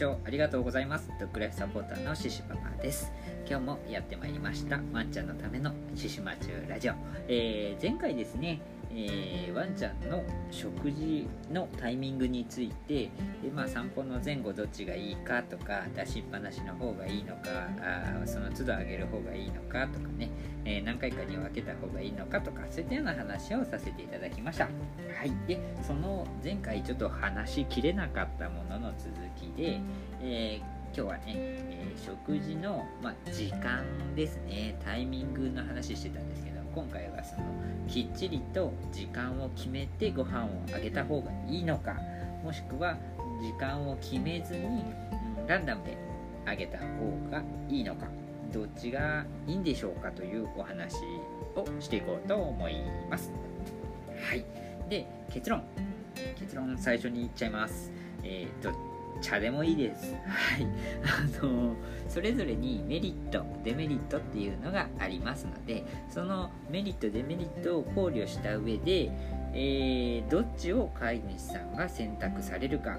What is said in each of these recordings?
聴ありがとうございます。ドッグライフサポーターのシシパパです。今日もやってまいりました。ワンちゃんのためのシシマチュラジオ、えー、前回ですねえー、ワンちゃんの食事のタイミングについて、えまあ、散歩の前後どっちがいいかとか出しっぱなしの方がいいのかあその都度あげる方がいいのかとかね、えー、何回かに分けた方がいいのかとかそういったような話をさせていただきました。はい。でその前回ちょっと話しきれなかったものの続きで、えー今日はね、えー、食事の、まあ、時間ですね。タイミングの話してたんですけど今回はそのきっちりと時間を決めてご飯をあげた方がいいのかもしくは時間を決めずに、うん、ランダムであげた方がいいのかどっちがいいんでしょうかというお話をしていこうと思いますはいで結論結論最初に言っちゃいますえー、どっ茶でもいいです。はい。あの、それぞれにメリット、デメリットっていうのがありますので、そのメリット、デメリットを考慮した上で、えー、どっちを飼い主さんが選択されるか、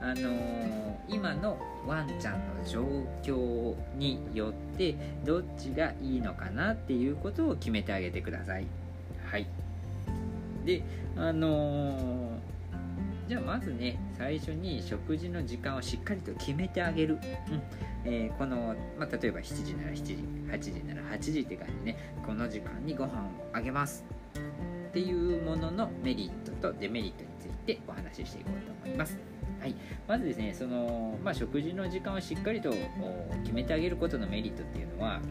うん、あのー、今のワンちゃんの状況によってどっちがいいのかなっていうことを決めてあげてください。はい。で、あのーじゃあまずね最初に食事の時間をしっかりと決めてあげる、うんえー、この、まあ、例えば7時なら7時8時なら8時って感じでねこの時間にご飯をあげますっていうもののメリットとデメリットについてお話ししていこうと思います。はい、まずですねその、まあ、食事の時間をしっかりと決めてあげることのメリットっていうのは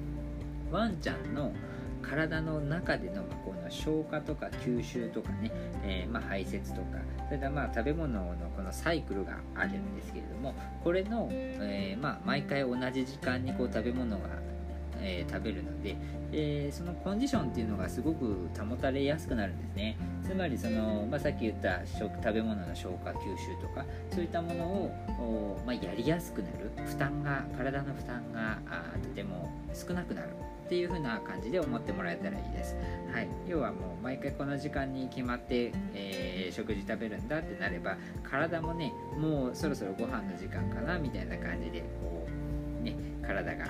ワンちゃんの体の中でのこの消化とか吸収とかね、えー、ま、排泄とかそれからまあ食べ物のこのサイクルがあるんですけれどもこれの、えー、ま、毎回同じ時間にこう食べ物が、えー、食べるので、えそのコンディションっていうのがすごく保たれやすくなるんですね。つまりその、まあ、さっき言った食食べ物の消化吸収とかそういったものを、まあ、やりやすくなる。負担が体の負担があとても少なくなる。っていう風な感じで思ってもらえたらいいです。はい、要はもう毎回この時間に決まって、えー、食事食べるんだってなれば体もねもうそろそろご飯の時間かなみたいな感じでこう体が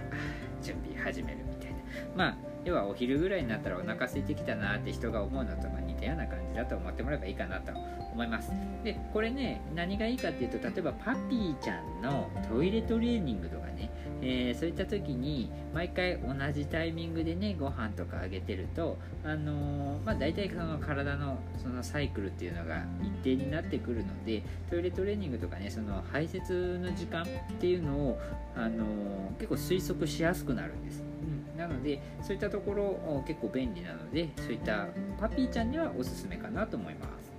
準備始めるみたいな。まあ要はお昼ぐらいになったらお腹空いてきたなって人が思うのと似たような感じだと思ってもらえばいいかなと思います。でこれね何がいいかっていうと例えばパピーちゃんのトイレトレーニングとかね。えー、そういった時に毎回同じタイミングでねご飯とかあげてると、あのー、まあ、大体その体のそのサイクルっていうのが一定になってくるのでトイレトレーニングとかねその排泄の時間っていうのを、あのー、結構推測しやすくなるんです。うん、なのでそういったところ結構便利なのでそういったパピーちゃんにはおすすめかなと思います。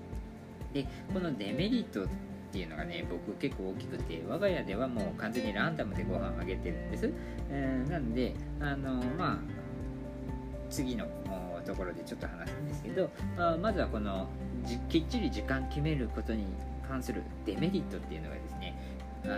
でこのデメリットっていうのがね僕結構大きくて我が家ではもう完全にランダムでご飯あげてるんです、えー、なんであのまあ次のところでちょっと話すんですけど、まあ、まずはこのきっちり時間決めることに関するデメリットっていうのがですねあ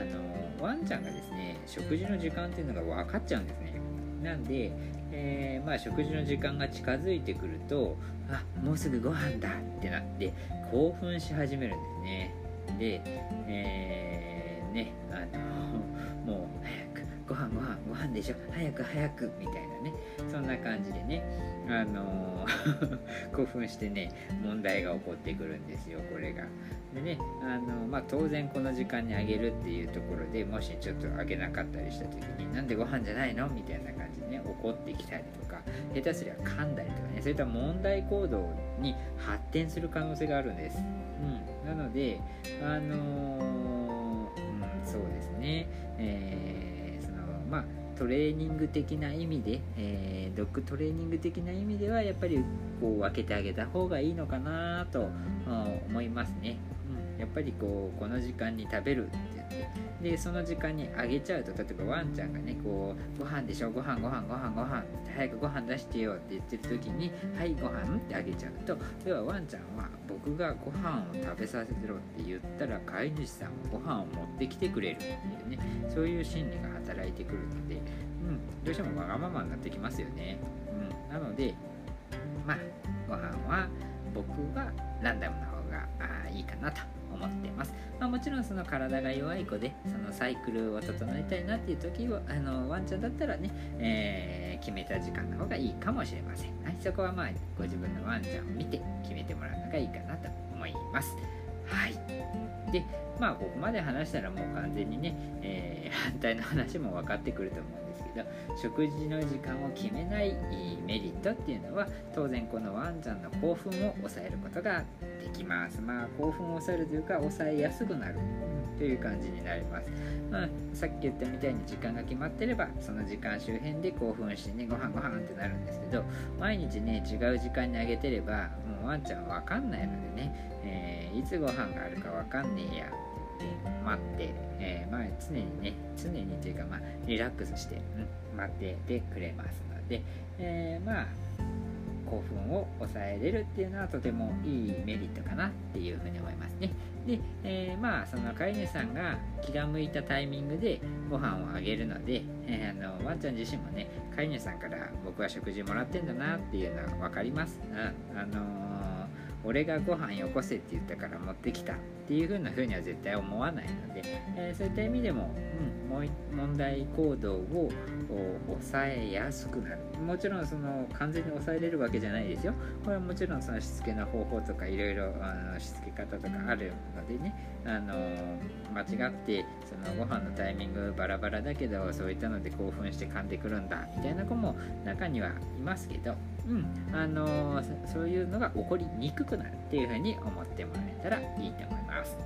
のワンちゃんがですね食事の時間っていうのが分かっちゃうんですね。なんで、えー、まあ、食事の時間が近づいてくるとあもうすぐご飯だってなって興奮し始めるんですね。で、えー、ね、あの、もう早く、ご飯ご飯ご飯でしょ、早く早く、みたいなね、そんな感じでね、あの 興奮してね、問題が起こってくるんですよ、これが。でね、あの、まあ、当然この時間にあげるっていうところでもしちょっとあげなかったりした時に、なんでご飯じゃないの？みたいな感じでね、怒ってきたりとか、下手すりゃ噛んだりとかね、そういった問題行動に発展する可能性があるんです。うんなので、あのー、うん、そうですね、えー、そのまあトレーニング的な意味で、えー、ドッグトレーニング的な意味ではやっぱりこう分けてあげた方がいいのかなと思いますね。やっぱりこうこの時間に食べるって言ってでその時間にあげちゃうと例えばワンちゃんがねこうご飯でしょご飯ご飯ご飯ご飯って早くご飯出してよって言ってる時にはいご飯ってあげちゃうと要はワンちゃんは僕がご飯を食べさせろって言ったら飼い主さんはご飯を持ってきてくれるっていうねそういう心理が働いてくるので、うん、どうしてもわがままになってきますよね、うん、なのでまあご飯は僕はランダムな方がいいかなと。思ってます、まあ、もちろんその体が弱い子でそのサイクルを整えたいなっていう時はあのワンちゃんだったらね、えー、決めた時間の方がいいかもしれません、はい、そこはまあご自分のワンちゃんを見て決めてもらうのがいいかなと思います。はい。でまあここまで話したらもう完全にね、えー、反対の話も分かってくると思うんですけど食事の時間を決めないメリットっていうのは当然このワンちゃんの興奮を抑えることができます。まあ興奮を抑えるというか抑えやすくなる。という感じになります、まあ、さっき言ったみたいに時間が決まってればその時間周辺で興奮してねご飯ご飯ってなるんですけど毎日ね違う時間にあげてればもうワンちゃんわかんないのでね、えー、いつご飯があるかわかんねえやって待って、えー、まあ、常にね常にというか、まあ、リラックスして、うん、待っててくれますので、えー、まあ興奮を抑えれるっていうのはとてもいいメリットかなっていうふうに思いますね。で、えー、まあその飼い主さんが気が向いたタイミングでご飯をあげるので、えー、あのワンちゃん自身もね飼い主さんから僕は食事もらってんだなっていうのは分かります。うん、あのー俺がご飯よこせって言ったから持ってきたっていう風な風には絶対思わないので、えー、そういった意味でも、うん、も問題行動を抑えやすくなる。もちろんその完全に抑えれるわけじゃないですよ。これはもちろんそのしつけの方法とかいろいろしつけ方とかあるのでね。あの間違ってそのご飯のタイミングバラバラだけどそういったので興奮して噛んでくるんだみたいな子も中にはいますけどうん、あのー、そういうのが起こりにくくなるっていうふうに思ってもらえたらいいと思います。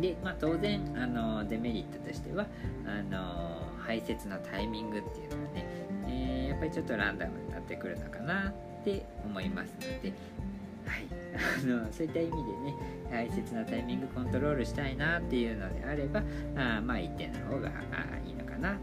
で、まあ、当然、あのー、デメリットとしてはあのー、排泄のタイミングっていうのはね、えやっぱりちょっとランダムになってくるのかなって思いますので、はい、あのそういった意味でね大切なタイミングコントロールしたいなっていうのであればあまあ一定の方がいいのかなと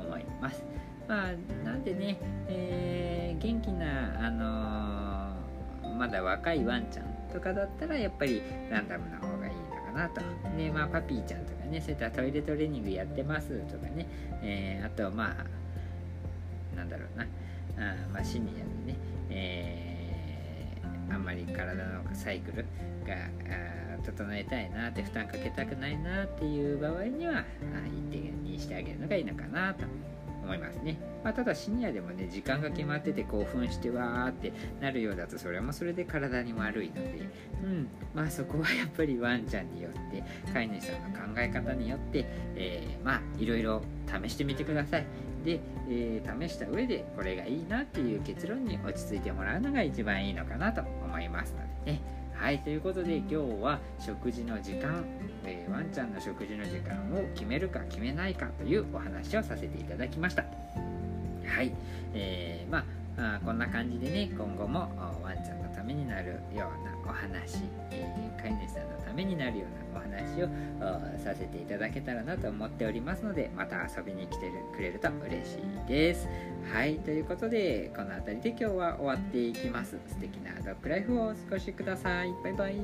思います。まあ、なんでね、えー、元気な、あのー、まだ若いワンちゃんとかだったらやっぱりランダムな方がいいのかなと。で、まあ、パピーちゃんとかね、そういったトイレトレーニングやってますとかね、えー、あと、まあ、なんだろうな、あまあ、シニアでね、えー、あんまり体のサイクルが整えたいなって負担かけたくないなっていう場合には一定にしてあげるのがいいのかなと。思いますね。まあ、ただシニアでもね、時間が決まってて興奮してわーってなるようだと、それもそれで体に悪いので、うん、まあそこはやっぱりワンちゃんによって、飼い主さんの考え方によって、えー、まあいろいろ試してみてください。で、えー、試した上でこれがいいなっていう結論に落ち着いてもらうのが一番いいのかなと思いますのでね。はい、ということで今日は食事の時間、えー、ワンちゃんの食事の時間を決めるか決めないかというお話をさせていただきました。はい、えー、まあこんな感じでね今後もワンちゃんためになるようなお話、えー、飼い主さんのためになるようなお話をさせていただけたらなと思っておりますのでまた遊びに来てくれると嬉しいです。はいということでこの辺りで今日は終わっていきます。素敵なドッグライフをお過ごしください。バイバイ。